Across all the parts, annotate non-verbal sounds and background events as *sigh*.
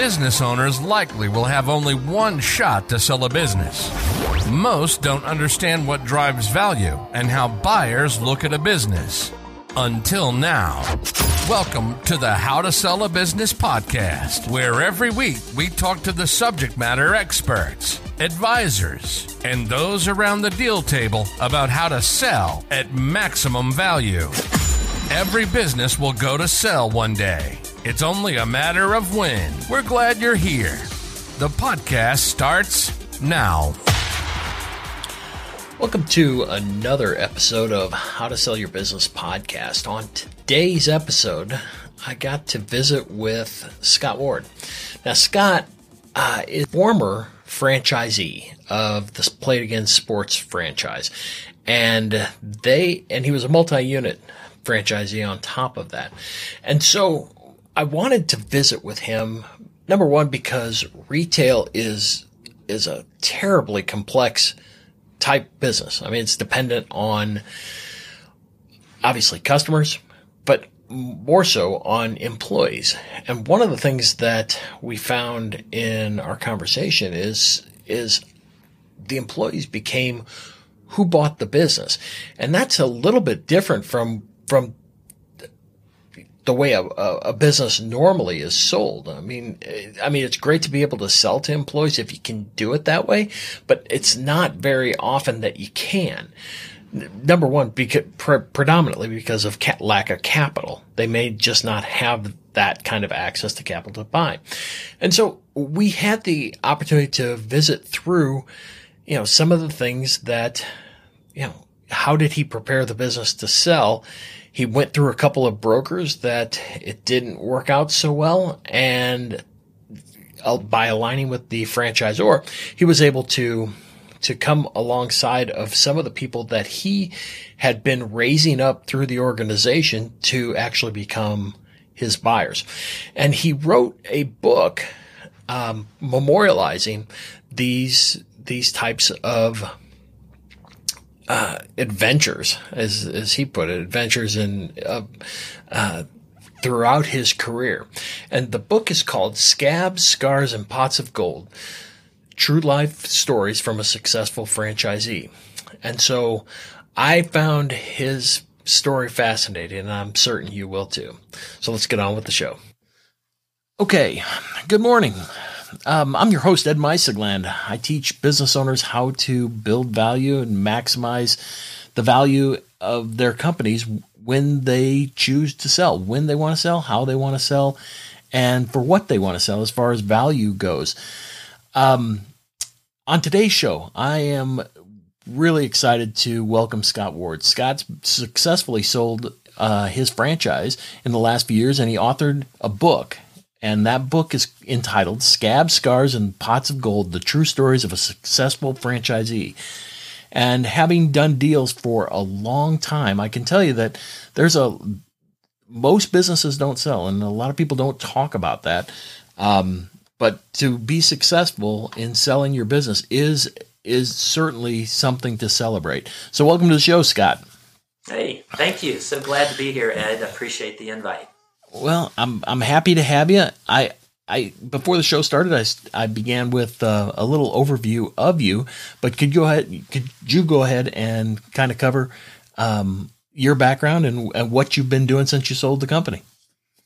business owners likely will have only one shot to sell a business. Most don't understand what drives value and how buyers look at a business. Until now. Welcome to the How to Sell a Business podcast, where every week we talk to the subject matter experts, advisors, and those around the deal table about how to sell at maximum value. Every business will go to sell one day. It's only a matter of when. We're glad you're here. The podcast starts now. Welcome to another episode of How to Sell Your Business podcast. On today's episode, I got to visit with Scott Ward. Now, Scott uh, is former franchisee of the Play It Again Sports franchise, and they and he was a multi-unit franchisee on top of that. And so I wanted to visit with him. Number one, because retail is is a terribly complex type business. I mean, it's dependent on obviously customers, but more so on employees. And one of the things that we found in our conversation is is the employees became who bought the business. And that's a little bit different from from the way a, a, business normally is sold. I mean, eh, I mean, it's great to be able to sell to employees if you can do it that way, but it's not very often that you can. Number one, because pre- predominantly because of ca- lack of capital, they may just not have that kind of access to capital to buy. And so we had the opportunity to visit through, you know, some of the things that, you know, how did he prepare the business to sell? He went through a couple of brokers that it didn't work out so well. And uh, by aligning with the franchisor, he was able to to come alongside of some of the people that he had been raising up through the organization to actually become his buyers. And he wrote a book um, memorializing these these types of uh, adventures, as as he put it, adventures in uh, uh, throughout his career. And the book is called Scabs, Scars, and Pots of Gold: True Life Stories from a Successful Franchisee. And so, I found his story fascinating, and I'm certain you will too. So let's get on with the show. Okay, good morning. Um, I'm your host, Ed Mysogland. I teach business owners how to build value and maximize the value of their companies when they choose to sell, when they want to sell, how they want to sell, and for what they want to sell as far as value goes. Um, on today's show, I am really excited to welcome Scott Ward. Scott's successfully sold uh, his franchise in the last few years, and he authored a book and that book is entitled Scabs, Scars, and Pots of Gold The True Stories of a Successful Franchisee. And having done deals for a long time, I can tell you that there's a most businesses don't sell, and a lot of people don't talk about that. Um, but to be successful in selling your business is is certainly something to celebrate. So, welcome to the show, Scott. Hey, thank you. So glad to be here, Ed. Appreciate the invite. Well, I'm I'm happy to have you. I I before the show started, I, I began with uh, a little overview of you, but could you go ahead could you go ahead and kind of cover um, your background and, and what you've been doing since you sold the company?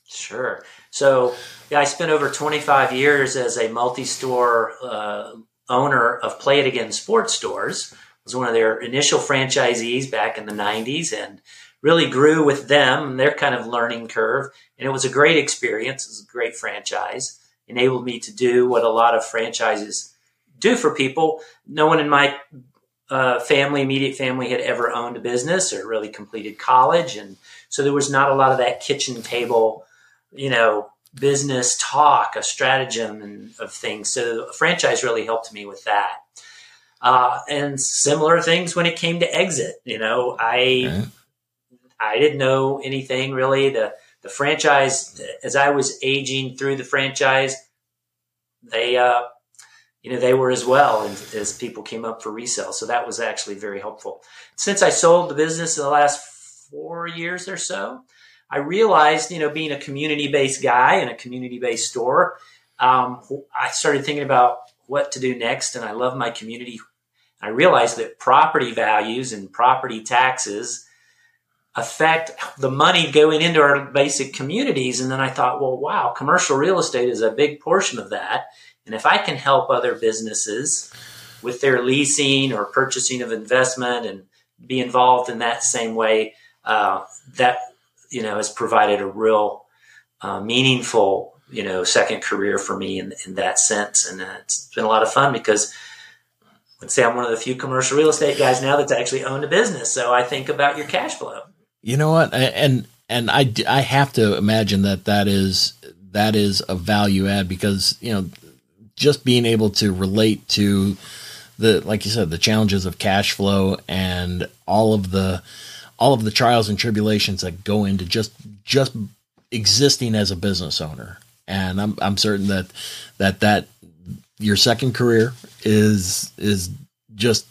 Sure. So yeah, I spent over 25 years as a multi-store uh, owner of Play It Again sports stores. I was one of their initial franchisees back in the 90s and really grew with them and their kind of learning curve. And it was a great experience. It was a great franchise. Enabled me to do what a lot of franchises do for people. No one in my uh, family, immediate family, had ever owned a business or really completed college. And so there was not a lot of that kitchen table, you know, business talk, a stratagem and of things. So franchise really helped me with that. Uh, and similar things when it came to exit. You know, I okay. I didn't know anything really. The the franchise, as I was aging through the franchise, they uh, you know they were as well as, as people came up for resale. So that was actually very helpful. Since I sold the business in the last four years or so, I realized you know being a community based guy in a community based store. um, I started thinking about what to do next, and I love my community. I realized that property values and property taxes affect the money going into our basic communities. And then I thought, well, wow, commercial real estate is a big portion of that. And if I can help other businesses with their leasing or purchasing of investment and be involved in that same way, uh, that you know has provided a real uh, meaningful you know second career for me in, in that sense, and uh, it's been a lot of fun because. Let's say I'm one of the few commercial real estate guys now that's actually owned a business. So I think about your cash flow. You know what? And and I I have to imagine that that is that is a value add because you know just being able to relate to the like you said the challenges of cash flow and all of the all of the trials and tribulations that go into just just existing as a business owner and i'm i'm certain that that that your second career is is just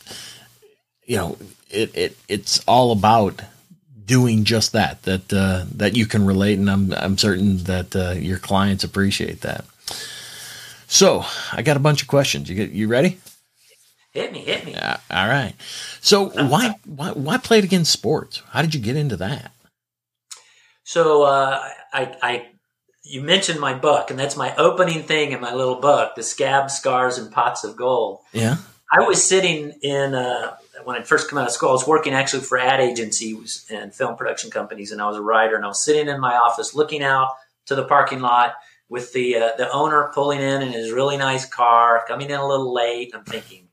you know it, it it's all about doing just that that uh, that you can relate and i'm i'm certain that uh, your clients appreciate that so i got a bunch of questions you get you ready Hit me, hit me. Yeah, all right. So why why why Play It Again Sports? How did you get into that? So uh, I, I you mentioned my book, and that's my opening thing in my little book, "The Scab Scars, and Pots of Gold." Yeah. I was sitting in uh, when I first come out of school. I was working actually for ad agencies and film production companies, and I was a writer. And I was sitting in my office, looking out to the parking lot with the uh, the owner pulling in in his really nice car, coming in a little late. I'm thinking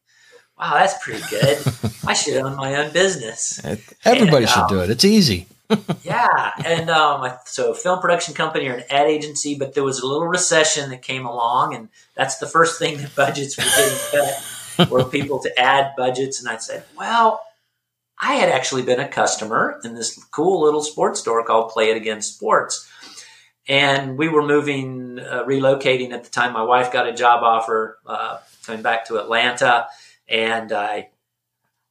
wow, that's pretty good. *laughs* I should own my own business. Everybody and, should um, do it. It's easy. *laughs* yeah, and um, so film production company or an ad agency, but there was a little recession that came along, and that's the first thing that budgets were getting cut, were people to add budgets, and I said, well. I had actually been a customer in this cool little sports store called Play It Again Sports. And we were moving, uh, relocating at the time. My wife got a job offer uh, coming back to Atlanta and I,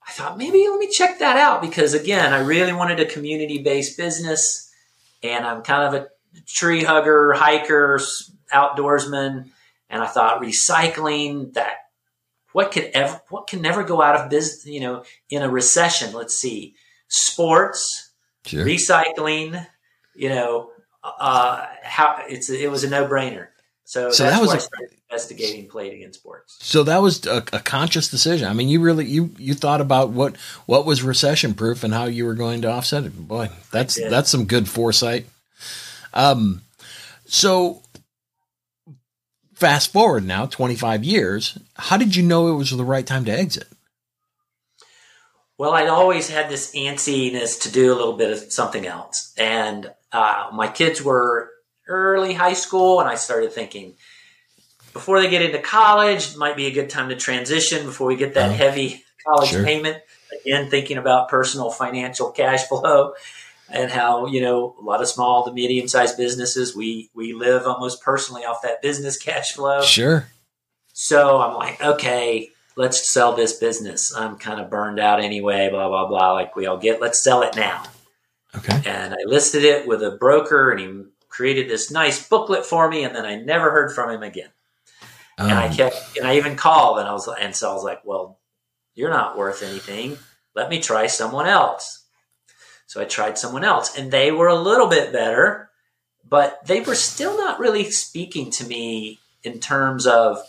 I thought maybe let me check that out because again, I really wanted a community based business and I'm kind of a tree hugger, hiker, outdoorsman. And I thought recycling that what could ever, what can never go out of business, you know, in a recession? Let's see, sports, sure. recycling, you know, uh, how it's, it was a no brainer. So, so that was a, investigating Play It Again Sports. So that was a, a, conscious decision. I mean, you really you you thought about what what was recession proof and how you were going to offset it. Boy, that's that's some good foresight. Um, so fast forward now 25 years. How did you know it was the right time to exit? Well, I'd always had this antsiness to do a little bit of something else, and uh, my kids were early high school, and I started thinking before they get into college, might be a good time to transition before we get that uh, heavy college sure. payment. Again, thinking about personal financial *laughs* cash flow and how you know a lot of small to medium sized businesses we we live almost personally off that business cash flow. Sure. So I'm like, okay, let's sell this business. I'm kind of burned out anyway. Blah blah blah. Like we all get, let's sell it now. Okay. And I listed it with a broker, and he created this nice booklet for me, and then I never heard from him again. Um, and I um, kept, and I even called, and I was, and so I was like, well, you're not worth anything. Let me try someone else. So I tried someone else, and they were a little bit better, but they were still not really speaking to me in terms of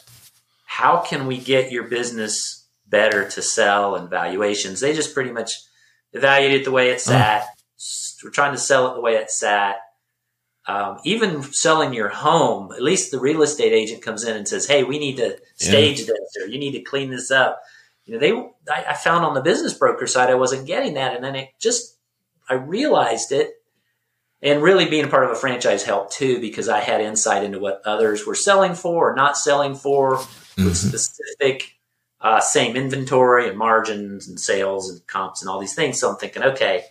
how can we get your business better to sell and valuations. They just pretty much evaluated it the way it sat. We're trying to sell it the way it sat um, even selling your home, at least the real estate agent comes in and says, "Hey, we need to stage yeah. this, or you need to clean this up." You know, they I, I found on the business broker side I wasn't getting that, and then it just I realized it, and really being a part of a franchise helped too because I had insight into what others were selling for or not selling for mm-hmm. with specific uh, same inventory and margins and sales and comps and all these things. So I'm thinking, okay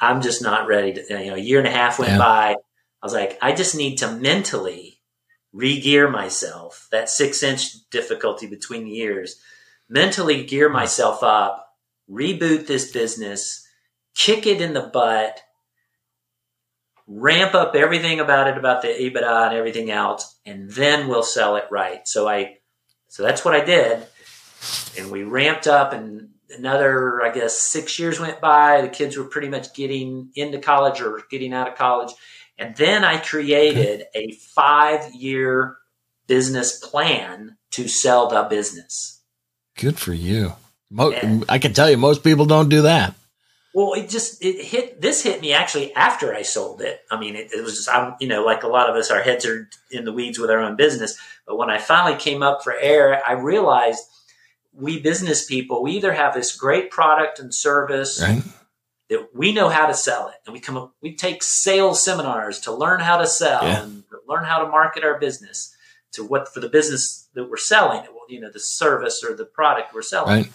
I'm just not ready to, you know, a year and a half went yeah. by. I was like, I just need to mentally re-gear myself. That six inch difficulty between the years, mentally gear myself up, reboot this business, kick it in the butt, ramp up everything about it, about the EBITDA and everything else, and then we'll sell it right. So I, so that's what I did, and we ramped up, and another, I guess, six years went by. The kids were pretty much getting into college or getting out of college, and then I created a five-year business plan to sell the business. Good for you. Mo- and, I can tell you, most people don't do that. Well, it just it hit this hit me actually after I sold it. I mean, it, it, was just I'm you know like a lot of us, our heads are in the weeds with our own business. But when I finally came up for air, I realized we business people we either have this great product and service right. that we know how to sell it, and we come up we take sales seminars to learn how to sell yeah. and learn how to market our business to what for the business that we're selling. You know, the service or the product we're selling. Right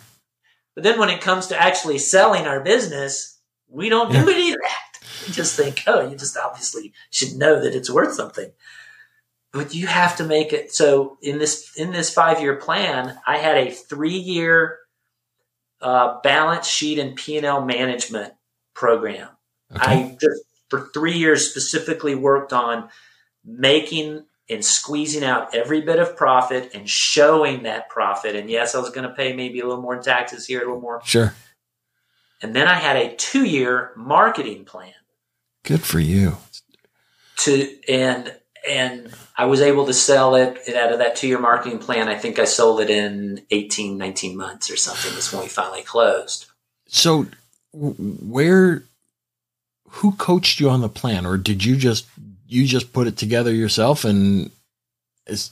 but then when it comes to actually selling our business, we don't do any of that. We just think, oh, you just obviously should know that it's worth something. But you have to make it so in this in this five year plan, I had a three year uh, balance sheet and P and L management program. Okay. I just for three years specifically worked on making and squeezing out every bit of profit and showing that profit. And yes, I was going to pay maybe a little more in taxes here, a little more. Sure. And then I had a two year marketing plan. Good for you. To and and I was able to sell it out of that two year marketing plan. I think I sold it in 18, 19 months or something. That's when we finally closed. So where who coached you on the plan or did you just you just put it together yourself and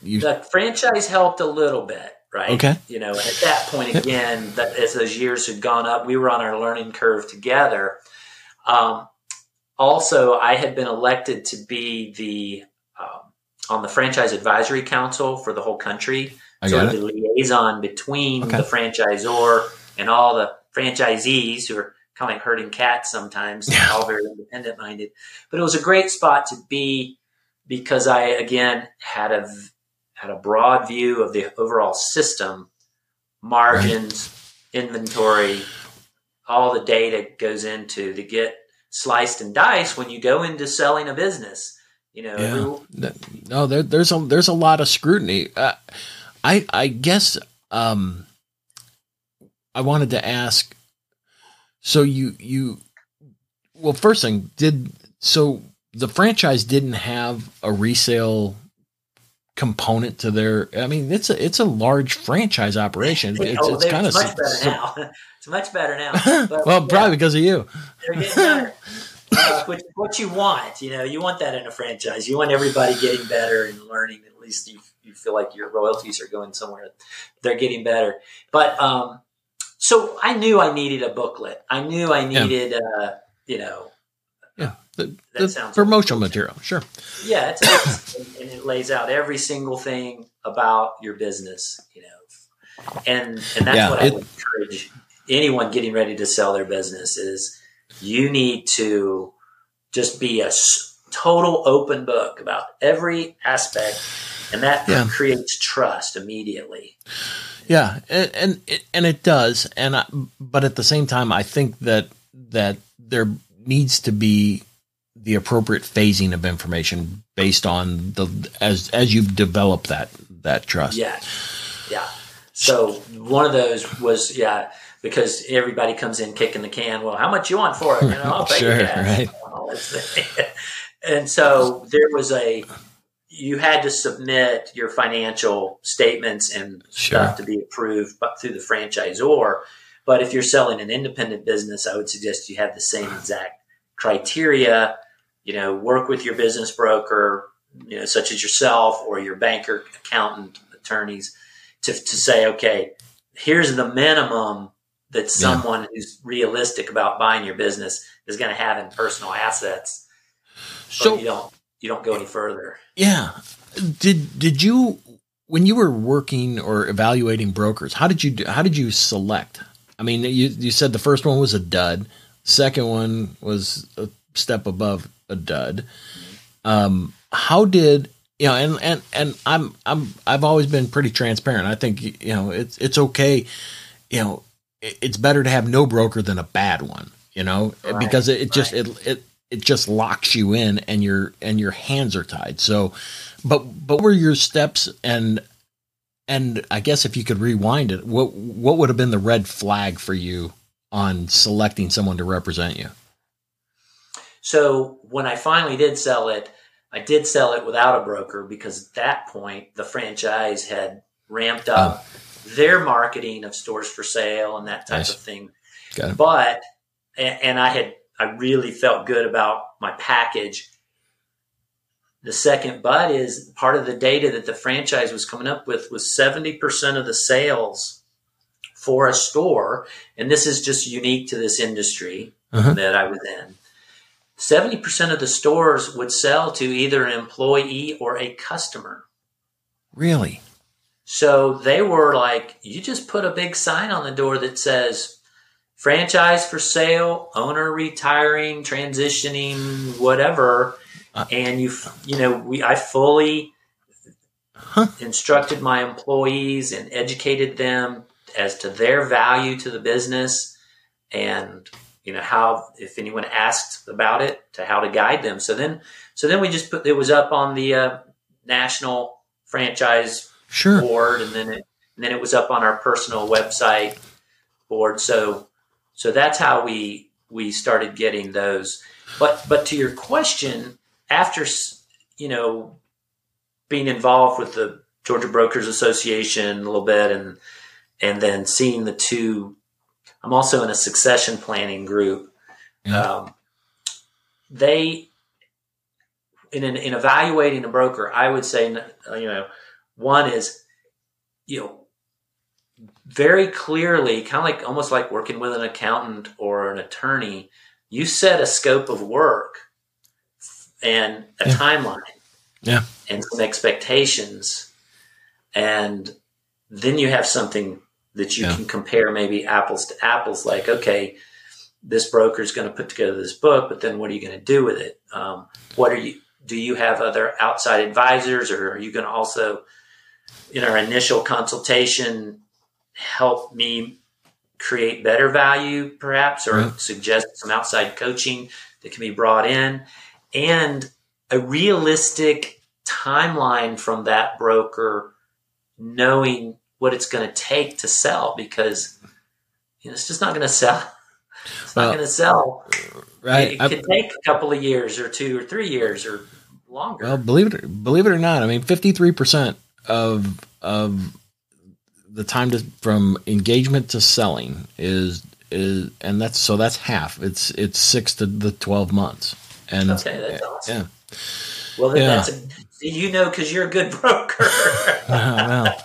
you the franchise helped a little bit right? Okay. You know at that point again that as those years had gone up we were on our learning curve together. Um, also i had been elected to be the um, on the franchise advisory council for the whole country. I so the liaison between okay. the franchisor and all the franchisees who are kind of like herding cats sometimes, yeah. all very independent minded. But it was a great spot to be because I again had a had a broad view of the overall system, margins, right. inventory, all the data goes into to get sliced and diced when you go into selling a business. You know, yeah. every, no, there, there's a there's a lot of scrutiny. Uh, I I guess um, I wanted to ask so you you well, first thing did so the franchise didn't have a resale component to their. I mean, it's a it's a large franchise operation. It's, *laughs* oh, it's kind of much better so, now. *laughs* it's much better now. *laughs* But, well, yeah, probably because of you. They're getting better. uh, which, what you want, you know, you want that in a franchise. You want everybody getting better and learning. At least you you feel like your royalties are going somewhere. They're getting better, but um, so I knew I needed a booklet. I knew I needed, yeah. uh, you know, yeah, the, that the promotional material. Sure. Yeah, it's, and it lays out every single thing about your business, you know, and and that's yeah, what I would encourage anyone getting ready to sell their business is you need to just be a total open book about every aspect, and that yeah. creates trust immediately. Yeah, and and it, and it does, and I, but at the same time, I think that that there needs to be the appropriate phasing of information based on the as as you've developed that that trust. Yeah, yeah. So one of those was yeah because everybody comes in kicking the can. Well, how much you want for it? You know, I'll *laughs* pay sure, right. *laughs* and so there was a you had to submit your financial statements and sure. stuff to be approved through the franchisor. But if you're selling an independent business, I would suggest you have the same exact criteria. You know, work with your business broker, you know, such as yourself or your banker, accountant, attorneys, to, to say, okay, here's the minimum that someone yeah. who's realistic about buying your business is going to have in personal assets. So you don't you don't go any further. Yeah. Did did you when you were working or evaluating brokers? How did you do, how did you select? I mean, you you said the first one was a dud. Second one was a step above a dud. Um, how did you know? And and and I'm I'm I've always been pretty transparent. I think you know it's it's okay. You know, it's better to have no broker than a bad one. You know, right, because it, it just right. it it it just locks you in and your and your hands are tied. So, but but what were your steps and and I guess if you could rewind it, what what would have been the red flag for you on selecting someone to represent you? So when I finally did sell it, I did sell it without a broker because at that point the franchise had ramped up oh. their marketing of stores for sale and that type nice. of thing. But and I had I really felt good about my package. The second but is part of the data that the franchise was coming up with was 70% of the sales for a store, and this is just unique to this industry uh-huh. that I was in. 70% of the stores would sell to either an employee or a customer. Really? So they were like, you just put a big sign on the door that says franchise for sale, owner retiring, transitioning, whatever. Uh, and you, you know, we, I fully huh. instructed my employees and educated them as to their value to the business and, you know, how, if anyone asked about it, to how to guide them. So then, so then we just put, it was up on the uh, national franchise sure. board and then it, and then it was up on our personal website board. So so that's how we we started getting those. But but to your question, after you know being involved with the Georgia Brokers Association a little bit, and and then seeing the two, I'm also in a succession planning group. Um, they in, an, in evaluating a broker, I would say you know one is you know very clearly, kind of like almost like working with an accountant or an attorney, you set a scope of work and a yeah. timeline yeah. and some expectations. And then you have something that you yeah. can compare maybe apples to apples, like, okay, this broker is going to put together this book, but then what are you going to do with it? Um, what are you, do you have other outside advisors or are you going to also, in our initial consultation, help me create better value, perhaps, or suggest some outside coaching that can be brought in, and a realistic timeline from that broker, knowing what it's going to take to sell because you know, it's just not going to sell. It's well, not going to sell. Right. It, it could take a couple of years or two or three years or longer. Well, believe it believe it or not, I mean, fifty three percent of of the time to from engagement to selling is is and that's so that's half. It's it's six to the twelve months. And okay, that's awesome. Yeah. Well, then yeah. that's a, you know because you're a good broker. *laughs* well,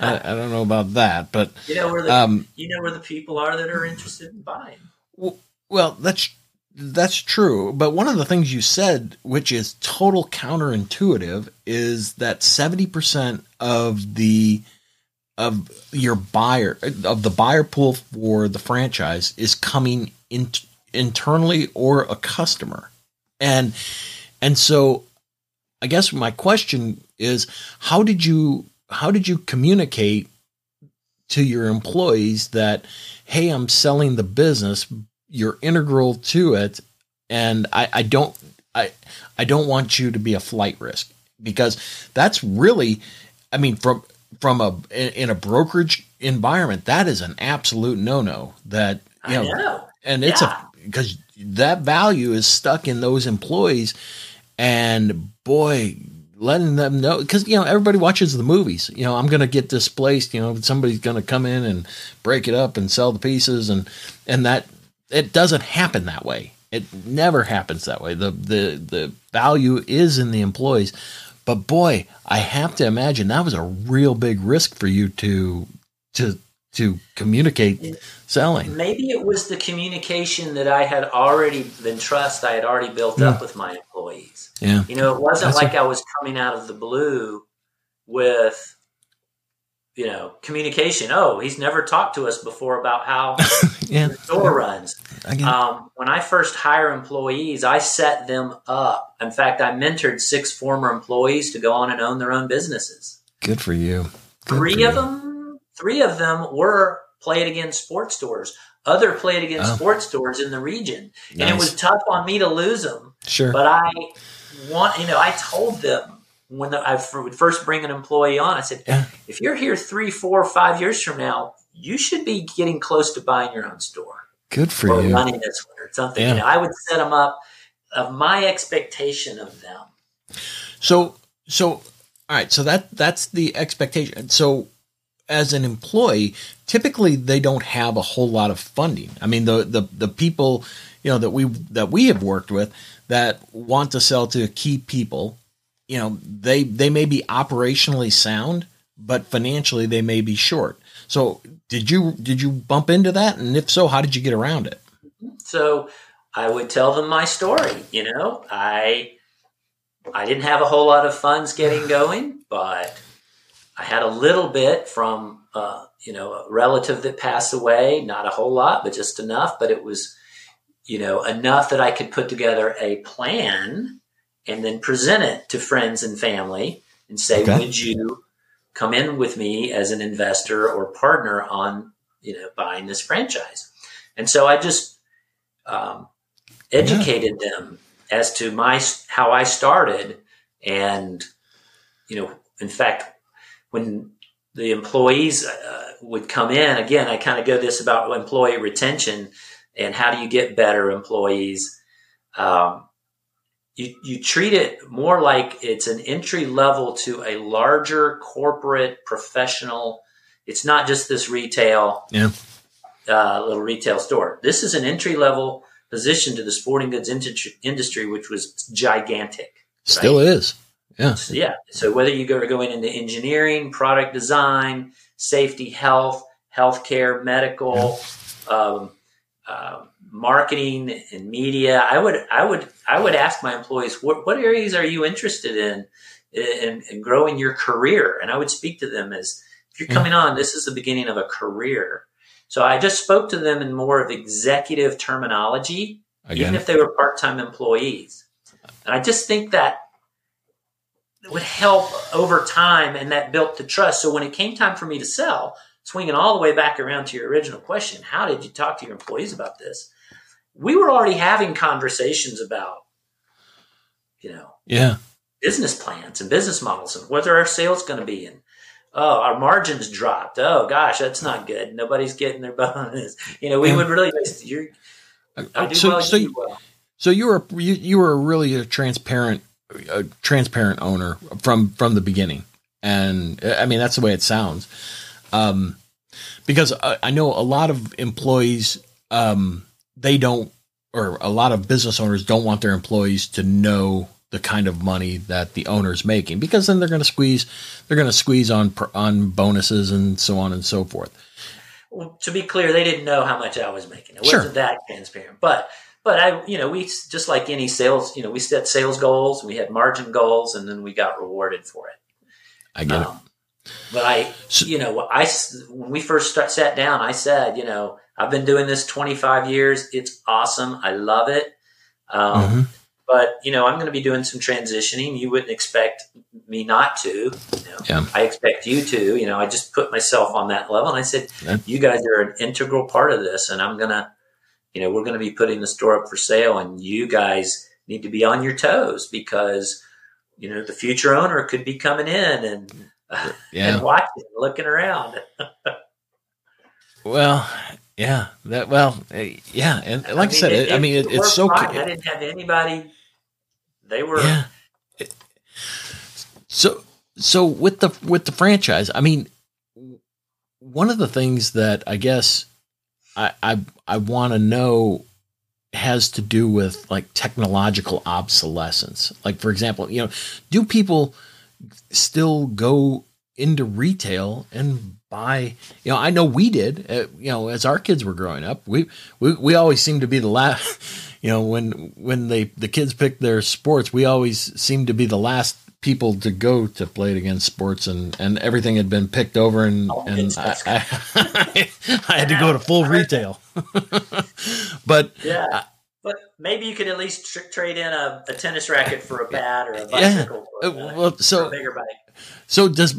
I, I, don't know about that, but you know where the um, you know where the people are that are interested in buying. Well, well, that's that's true. But one of the things you said, which is total counterintuitive, is that seventy percent of the of your buyer of the buyer pool for the franchise is coming in internally or a customer. And and so i guess my question is how did you how did you communicate to your employees that hey i'm selling the business you're integral to it and i i don't i i don't want you to be a flight risk? Because that's really i mean from from a in a brokerage environment, that is an absolute no no. That you know, know. and it's yeah. a because that value is stuck in those employees, and boy, letting them know because you know everybody watches the movies. You know, I'm going to get displaced. You know, somebody's going to come in and break it up and sell the pieces, and and that it doesn't happen that way. It never happens that way. The the the value is in the employees. But boy, I have to imagine that was a real big risk for you to to to communicate selling. Maybe it was the communication that I had already been trust I had already built yeah. up with my employees. Yeah. You know, it wasn't That's like a- I was coming out of the blue with you know, communication. Oh, he's never talked to us before about how *laughs* yeah. the store runs. Um, when I first hire employees, I set them up. In fact, I mentored six former employees to go on and own their own businesses. Good for you. Good three for of you. them, three of them were Play It Again Sports stores. other Play It Again Oh. sports stores in the region, and it was tough on me to lose them. Sure. But I want, you know, I told them when I would first bring an employee on, I said, Yeah. if you're here three, four, five years from now, you should be getting close to buying your own store Good for or you. running this one or something. Yeah. You know, I would set them up of my expectation of them. So so all right, so that that's the expectation. So as an employee, typically they don't have a whole lot of funding. I mean the the the people, you know, that we that we have worked with that want to sell to key people, you know, they they may be operationally sound, but financially they may be short. So did you did you bump into that? And if so, how did you get around it? So I would tell them my story. You know, I I didn't have a whole lot of funds getting *sighs* going, but I had a little bit from uh, you know a relative that passed away. Not a whole lot, but just enough. But it was you know enough that I could put together a plan and then present it to friends and family and say, Okay. "Would you come in with me as an investor or partner on you know buying this franchise?" And so I just um, educated them as to my how I started, and you know, in fact, when the employees uh, would come in again, I kind of go this about employee retention and how do you get better employees. Um, you, you treat it more like it's an entry level to a larger corporate professional. It's not just this retail Yeah. uh, little retail store. This is an entry level position to the sporting goods industry, industry which was gigantic. Still is. Yeah. So, yeah. So whether you go going into engineering, product design, safety, health, healthcare, medical, um, uh, marketing, and media, I would I would I would ask my employees what what areas are you interested in in, in growing your career, and I would speak to them as if you're mm. coming on, this is the beginning of a career. So I just spoke to them in more of executive terminology even if they were part-time employees. And I just think that would help over time and that built the trust. So when it came time for me to sell, swinging all the way back around to your original question, how did you talk to your employees about this? We were already having conversations about, you know, Yeah. business plans and business models and what are our sales going to be and oh our margins dropped oh gosh that's not good nobody's getting their *laughs* bonus you know we would really you're I do So- well, so you well. So you were you, you were really a transparent a transparent owner from from the beginning, and I mean that's the way it sounds. Um, because I, I know a lot of employees um, they don't, or a lot of business owners don't want their employees to know the kind of money that the owner's making because then they're going to squeeze they're going to squeeze on on bonuses and so on and so forth. Well, to be clear, they didn't know how much I was making. It Sure. wasn't that transparent, but but I, you know, we just like any sales, you know, we set sales goals, we had margin goals, and then we got rewarded for it. I get it. But I, you know, I when we first start, sat down, I said, you know, I've been doing this 25 years. It's awesome. I love it. Um, Mhm. But you know, I'm going to be doing some transitioning. You wouldn't expect me not to. You know, Yeah. I expect you to. You know, I just put myself on that level, and I said, Yeah. "You guys are an integral part of this, and I'm gonna, you know, we're going to be putting the store up for sale, and you guys need to be on your toes because, you know, the future owner could be coming in and *laughs* Yeah. and watching, looking around. Well, yeah, that well, eh, yeah, and like I, mean, said, it, I mean, it, it it's so fine. I didn't have anybody. They were. yeah. So so with the with the franchise, I mean, one of the things that I guess I I, I want to know has to do with like technological obsolescence. Like for example, you know, do people still go into retail and buy you know i know we did uh, you know as our kids were growing up we we, we always seemed to be the last *laughs* you know when when they the kids picked their sports we always seemed to be the last people to go to Play It Again Sports and and everything had been picked over and Oh, and I, I, *laughs* I had to go to full retail *laughs* but Yeah. But maybe you could at least tr- trade in a, a tennis racket for a bat or a Yeah. bicycle uh, a, well for a so bigger bike. So does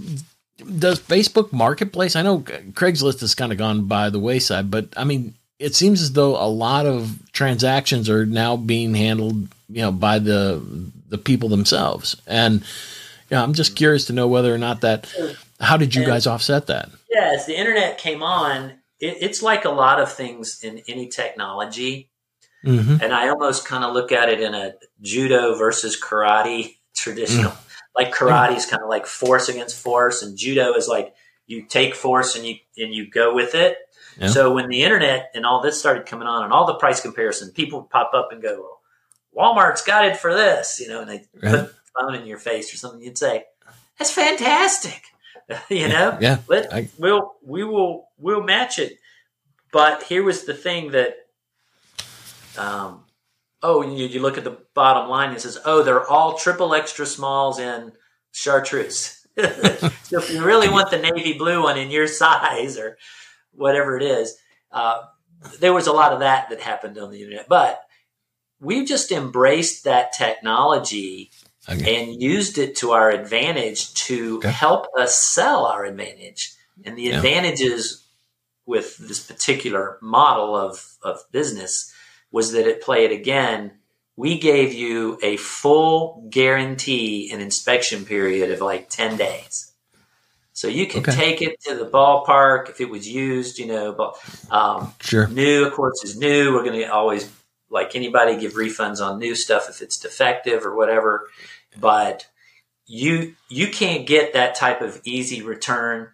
does Facebook Marketplace? I know Craigslist has kind of gone by the wayside, but I mean, it seems as though a lot of transactions are now being handled, you know, by the the people themselves. And you know, I'm just curious to know whether or not that. How did you And- guys offset that? Yeah, as the internet came on, it, it's like a lot of things in any technology. Mm-hmm. And I almost kind of look at it in a judo versus karate traditional. Like karate is kind of like force against force, and judo is like you take force and you and you go with it. Yeah. So when the internet and all this started coming on, and all the price comparison, people would pop up and go, well, "Walmart's got it for this," you know, and they Right. put the phone in your face or something. You'd say, "That's fantastic," *laughs* you know. Yeah, Let, I- we'll we will we'll match it. But here was the thing that, um, oh, you, you look at the bottom line. It says, oh, they're all triple extra smalls in chartreuse. *laughs* so if you really want the navy blue one in your *laughs* size or whatever it is, uh, there was a lot of that that happened on the internet. But we've just embraced that technology Okay. and used it to our advantage to Okay. help us sell our advantage. And the Yeah. advantages with this particular model of, of business was that at Play It Again, we gave you a full guarantee and inspection period of like 10 days. So you can Okay. take it to the ballpark if it was used, you know, but um, Sure. New, of course, is new. We're going to always, like anybody, give refunds on new stuff if it's defective or whatever. But you you can't get that type of easy return,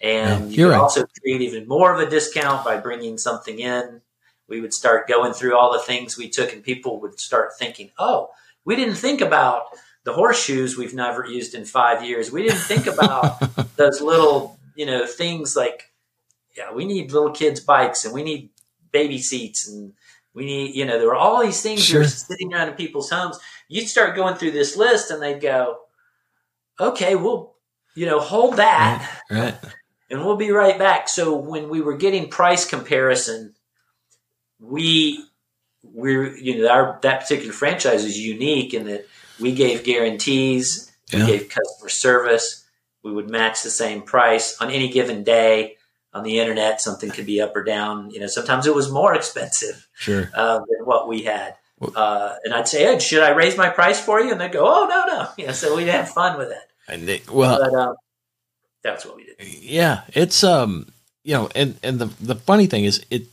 and No, you you're can right. also create even more of a discount by bringing something in. We would start going through all the things we took, and people would start thinking, "Oh, we didn't think about." The horseshoes we've never used in five years. We didn't think about *laughs* those little, you know, things like yeah, we need little kids' bikes and we need baby seats and we need, you know, there were all these things that Sure. were sitting around in people's homes. You'd start going through this list and they'd go, okay, we'll, you know, hold that Right. and we'll be right back. So when we were getting price comparison, we, we're, you know, our, that particular franchise is unique in that we gave guarantees, we gave customer service, we would match the same price on any given day. On the internet, something could be up or down. You know, sometimes it was more *laughs* expensive Sure. uh, than what we had. Uh, and I'd say, Ed, should I raise my price for you? And they'd go, oh, no, no. *laughs* You know, so we'd have fun with it. And they, well, But um, that's what we did. yeah, it's um, you know, and and the the funny thing is, it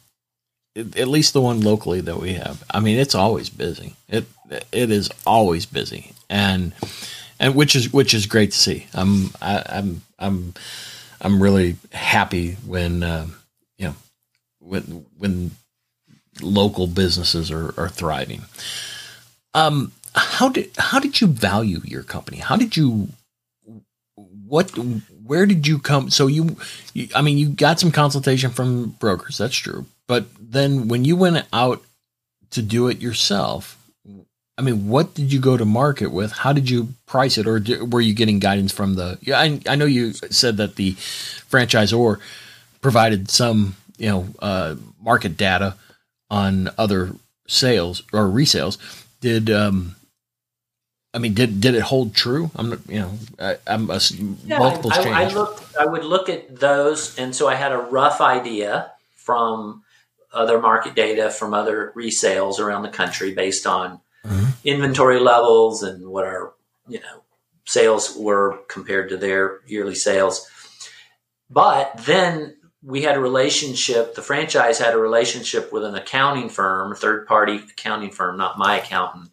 at least the one locally that we have. I mean, it's always busy. It it is always busy, and and which is which is great to see. I'm I, I'm I'm I'm really happy when uh, you know when when local businesses are, are thriving. Um, how did how did you value your company? How did you what where did you come so you, you i mean you got some consultation from brokers that's true but then when you went out to do it yourself i mean what did you go to market with how did you price it or did, were you getting guidance from the yeah I, I know you said that the franchisor provided some you know uh, market data on other sales or resales did um I mean, did did it hold true? I'm not, you know, I, I'm a, Yeah, multiples I, I. I looked. I would look at those, and so I had a rough idea from other market data from other resales around the country based on Mhm. inventory levels and what our you know sales were compared to their yearly sales. But then we had a relationship. The franchise had a relationship with an accounting firm, a third party accounting firm, not my accountant,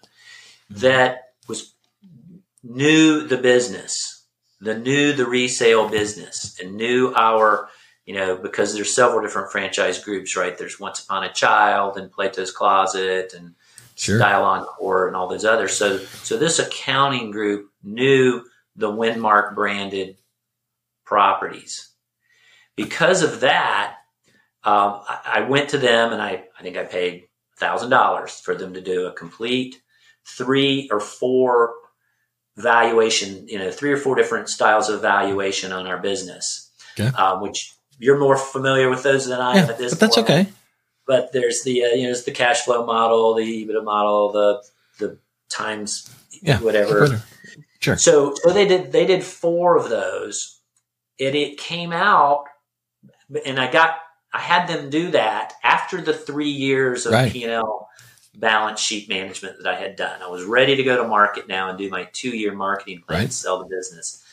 that was knew the business, the knew the resale business, and knew our, you know, because there's several different franchise groups, right? There's Once Upon a Child and Plato's Closet and Sure. Style Encore and all those others. So, so this accounting group knew the Winmark branded properties. Because of that, um, I, I went to them and I, I think I paid thousand dollars for them to do a complete three or four valuation, you know, three or four different styles of valuation on our business, Okay. um, which you're more familiar with those than I am yeah, at this but that's point okay. but there's the uh, you know there's the cash flow model, the EBITDA model, the the times Yeah, whatever. Whatever. Sure. So so they did they did four of those, and it came out, and I got I had them do that after the three years of Right. P&L balance sheet management that I had done. I was ready to go to market now and do my two year marketing plan Right. to sell the business.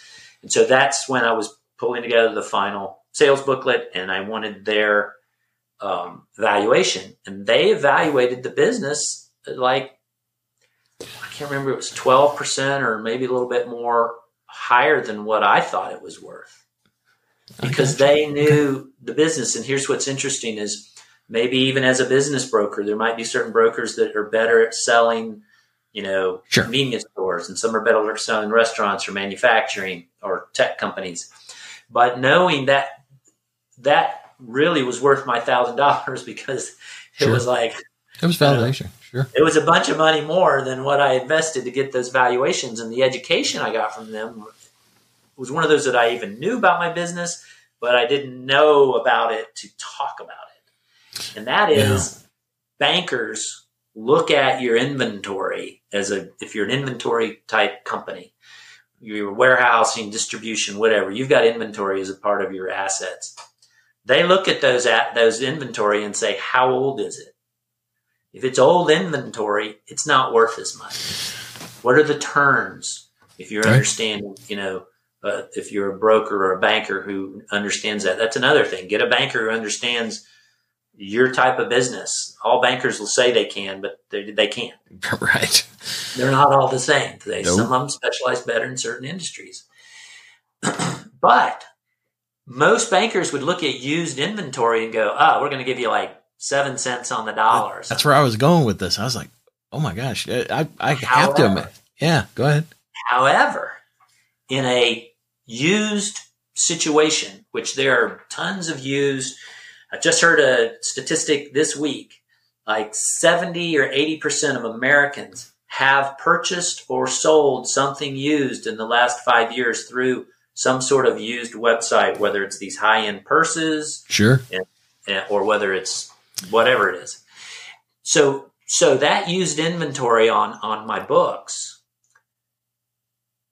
And so that's when I was pulling together the final sales booklet and I wanted their um, valuation. And they evaluated the business like, I can't remember, it was 12% or maybe a little bit more higher than what I thought it was worth because they knew the business. And here's what's interesting is maybe even as a business broker, there might be certain brokers that are better at selling, you know, Sure. convenience stores, and some are better at selling restaurants or manufacturing or tech companies. But knowing that that really was worth my thousand dollars *laughs* because it Sure. was like It was validation. Sure. it was a bunch of money more than what I invested to get those valuations, and the education I got from them was one of those that I even knew about my business, but I didn't know about it to talk about it. And that is bankers look at your inventory as a if you're an inventory type company, your warehousing, distribution, whatever, you've got inventory as a part of your assets. They look at those at those inventory and say, how old is it? If it's old inventory, it's not worth as much. What are the turns? If you're Right. understanding, you know, uh, if you're a broker or a banker who understands that, that's another thing. Get a banker who understands your type of business. All bankers will say they can, but they, they can't. *laughs* right. They're not all the same. They, Nope. Some of them specialize better in certain industries. *clears throat* but most bankers would look at used inventory and go, oh, we're going to give you like seven cents on the dollar. or That's where I was going with this. I was like, oh my gosh, I I have to admit. Yeah, go ahead. However, in a used situation, which there are tons of used, I just heard a statistic this week like 70 or 80% of Americans have purchased or sold something used in the last five years through some sort of used website, whether it's these high end purses, Sure. eh, or whether it's whatever it is. So so that used inventory on on my books,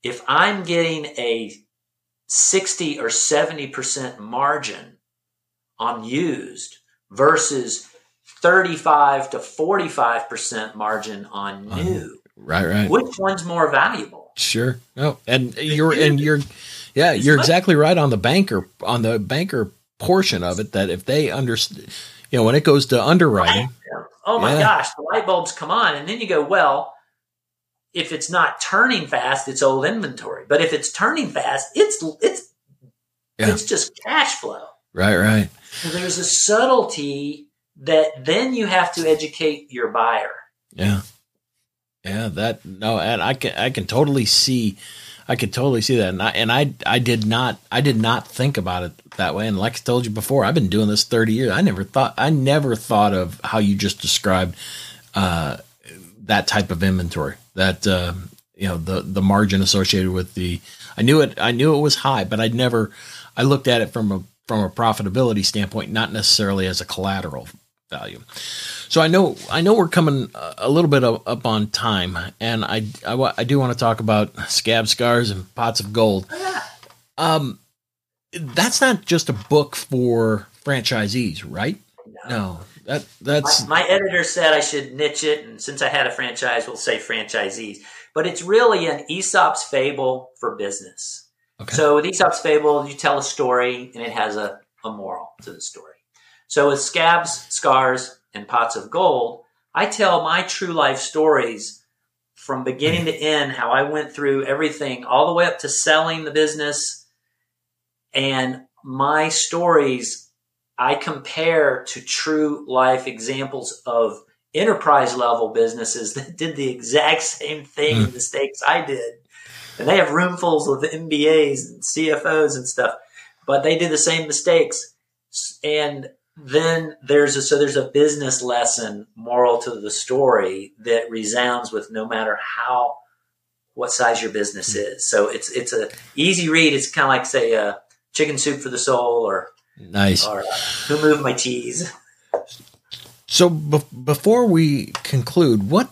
if I'm getting a 60 or 70% margin on used versus 35 to 45% margin on new, Right, right. which one's more valuable? Sure. No, and you're and you're yeah, you're much- exactly right on the banker on the banker portion of it that if they understand you know when it goes to underwriting, Oh my Yeah. gosh, the light bulbs come on. And then you go, well, if it's not turning fast, it's old inventory. But if it's turning fast, it's it's Yeah. it's just cash flow. right, right. So there's a subtlety that then you have to educate your buyer. Yeah. Yeah, that no, and I can I can totally see I could totally see that. And I and I I did not I did not think about it that way. And like I told you before, I've been doing this 30 years. I never thought I never thought of how you just described uh that type of inventory. That uh you know, the the margin associated with the I knew it I knew it was high, but I'd never I looked at it from a from a profitability standpoint, not necessarily as a collateral value. So I know I know we're coming a- a little bit up on time, and I I, I do want to talk about scab scars and pots of gold. Um, that's not just a book for franchisees, right? No, that that's My, my editor said I should niche it, and since I had a franchise, we'll say franchisees. But it's really an Aesop's fable for business. okay. So with Aesop's fable, you tell a story and it has a, a moral to the story. So with scabs, scars, and pots of gold, I tell my true life stories from beginning to end, how I went through everything all the way up to selling the business. And my stories, I compare to true life examples of enterprise level businesses that did the exact same thing, Hmm. mistakes I did and they have roomfuls of MBAs and CFOs and stuff, but they do the same mistakes. And then there's a, so there's a business lesson moral to the story that resounds with no matter how what size your business is. So it's it's a easy read. It's kind of like say uh, chicken soup for the soul or nice. or uh, who moved my cheese. So be- before we conclude, what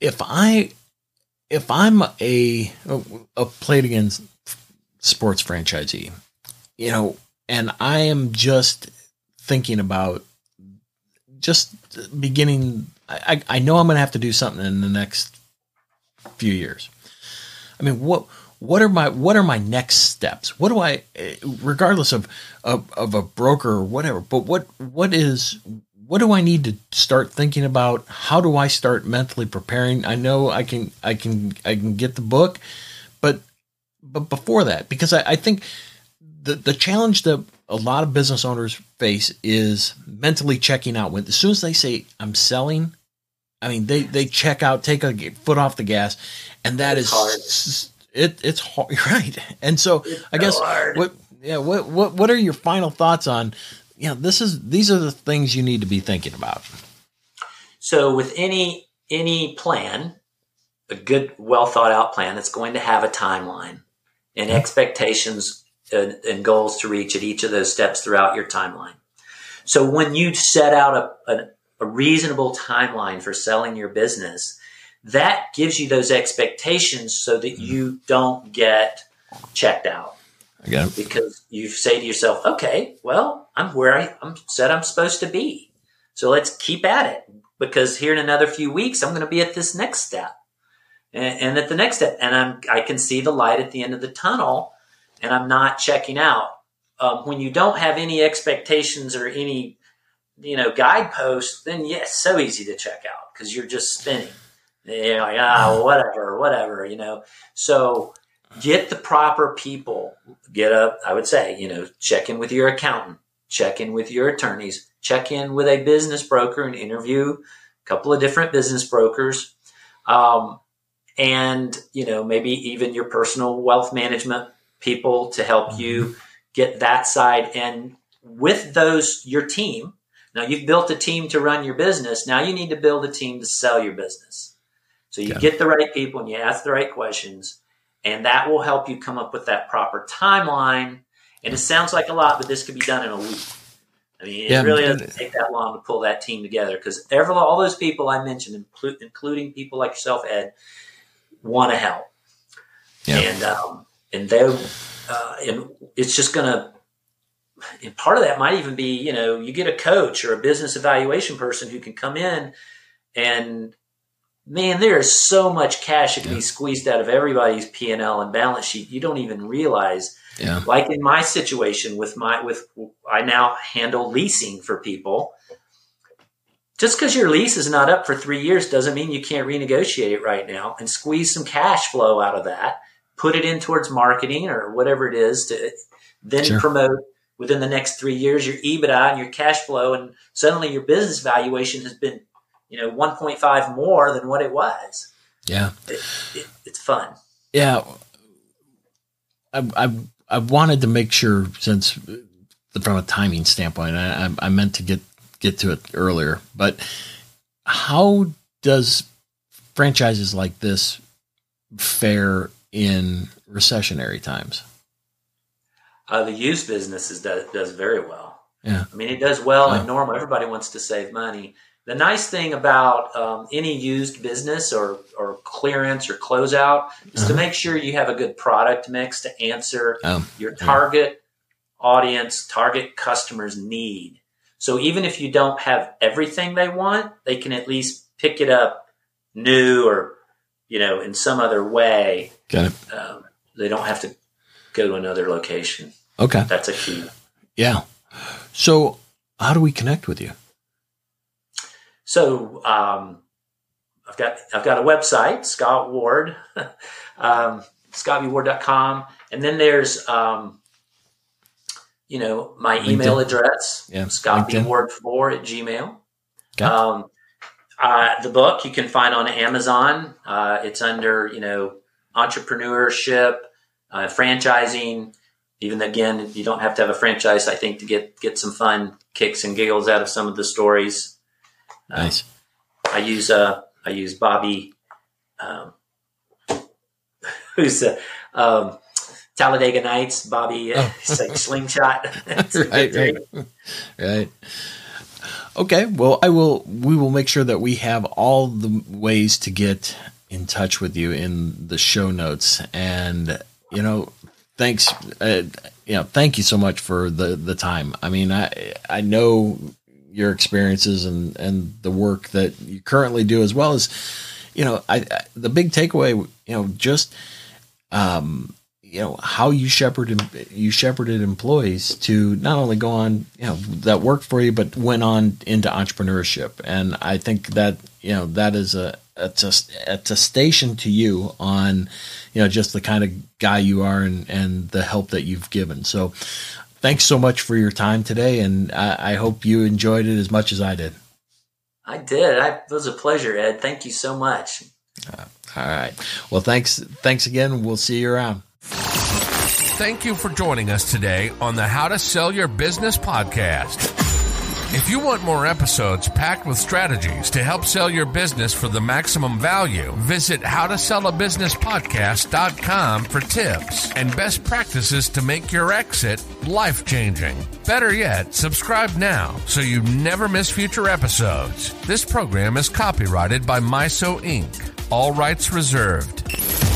if I if I'm a a played against sports franchisee, you know, and I am just thinking about just beginning? I, I know I'm going to have to do something in the next few years. I mean, what what are my what are my next steps? What do I, regardless of of, of a broker or whatever, but what what is what do I need to start thinking about? How do I start mentally preparing? I know I can I can I can get the book, but but before that, because I, I think the the challenge that a lot of business owners face is mentally checking out. When as soon as they say I'm selling, I mean they they check out, take a foot off the gas, and that it's is hard. it it's hard, *laughs* right. And so It's I guess hard. what yeah what what what are your final thoughts on? You know, this is these are the things you need to be thinking about. So with any any plan, a good, well thought out plan, it's going to have a timeline and expectations and, and goals to reach at each of those steps throughout your timeline. So when you set out a, a, a reasonable timeline for selling your business, that gives you those expectations so that mm-hmm. you don't get checked out it. because you say to yourself, okay, well, I'm where I, I'm said I'm supposed to be. So let's keep at it because here in another few weeks, I'm going to be at this next step and, and at the next step. And I'm, I can see the light at the end of the tunnel and I'm not checking out. Um, when you don't have any expectations or any, you know, guideposts, then yes, so easy to check out because you're just spinning. You're like, ah, whatever, whatever, you know. So get the proper people. Get up, I would say, you know, check in with your accountant, check in with your attorneys, check in with a business broker and interview a couple of different business brokers. Um, and, you know, maybe even your personal wealth management people to help you get that side. And with those, your team, now you've built a team to run your business. Now you need to build a team to sell your business. So you Yeah. get the right people and you ask the right questions, and that will help you come up with that proper timeline. And it sounds like a lot, but this could be done in a week. I mean, it Yeah, really doesn't take that long to pull that team together because all those people I mentioned, inclu- including people like yourself, Ed, want to help. Yeah. And um, and they uh, and it's just gonna. And part of that might even be, you know, you get a coach or a business evaluation person who can come in and man, there is so much cash that can be squeezed out of everybody's P and L and balance sheet. You don't even realize. Yeah. Like in my situation with my with I now handle leasing for people. Just because your lease is not up for three years doesn't mean you can't renegotiate it right now and squeeze some cash flow out of that. Put it in towards marketing or whatever it is to then Sure. promote within the next three years your EBITDA and your cash flow, and suddenly your business valuation has been, you know, 1.5 more than what it was. Yeah. It, it, it's fun. Yeah. I, I, I wanted to make sure since from a timing standpoint, I, I, I meant to get, get to it earlier, but how does franchises like this fare in recessionary times? Uh, the used business is, does, does very well. Yeah. I mean, it does well Wow. in normal. Everybody wants to save money. The nice thing about um, any used business or, or clearance or closeout is to Uh-huh. make sure you have a good product mix to answer Um, your target audience, target customers need. So even if you don't have everything they want, they can at least pick it up new or, you know, in some other way. got it. Um, they don't have to go to another location. Okay. That's a key. Yeah. So how do we connect with you? So um, I've got I've got a website, Scott Ward, *laughs* um, scottbward.com, and then there's um, you know my email address, Yeah, scottbward4 at gmail. Okay. Um, uh, the book you can find on Amazon. Uh, it's under you know entrepreneurship, uh, franchising. Even again, you don't have to have a franchise. I think to get get some fun kicks and giggles out of some of the stories. Nice. I use uh I use Bobby, um, *laughs* who's uh, um, Talladega Nights. Bobby, uh, Oh. *laughs* he's like slingshot. *laughs* It's right, right, right. Okay, well, I will. We will make sure that we have all the ways to get in touch with you in the show notes, and you know, thanks. Uh, you know, thank you so much for the the time. I mean, I I know your experiences and and the work that you currently do, as well as you know, I, I the big takeaway, you know, just um, you know how you shepherded you shepherded employees to not only go on you know that worked for you but went on into entrepreneurship. And i think that you know that is a attestation to you on you know just the kind of guy you are and and the help that you've given. So thanks so much for your time today and i, I hope you enjoyed it as much as i did. I did. I, it was a pleasure ed. Thank you so much. Uh, all right. Well thanks thanks again. We'll see you around Thank you for joining us today on the How to Sell Your Business podcast. If you want more episodes packed with strategies to help sell your business for the maximum value, visit howtosellabusinesspodcast.com for tips and best practices to make your exit life changing. Better yet, subscribe now so you never miss future episodes. This program is copyrighted by MISO Inc., all rights reserved.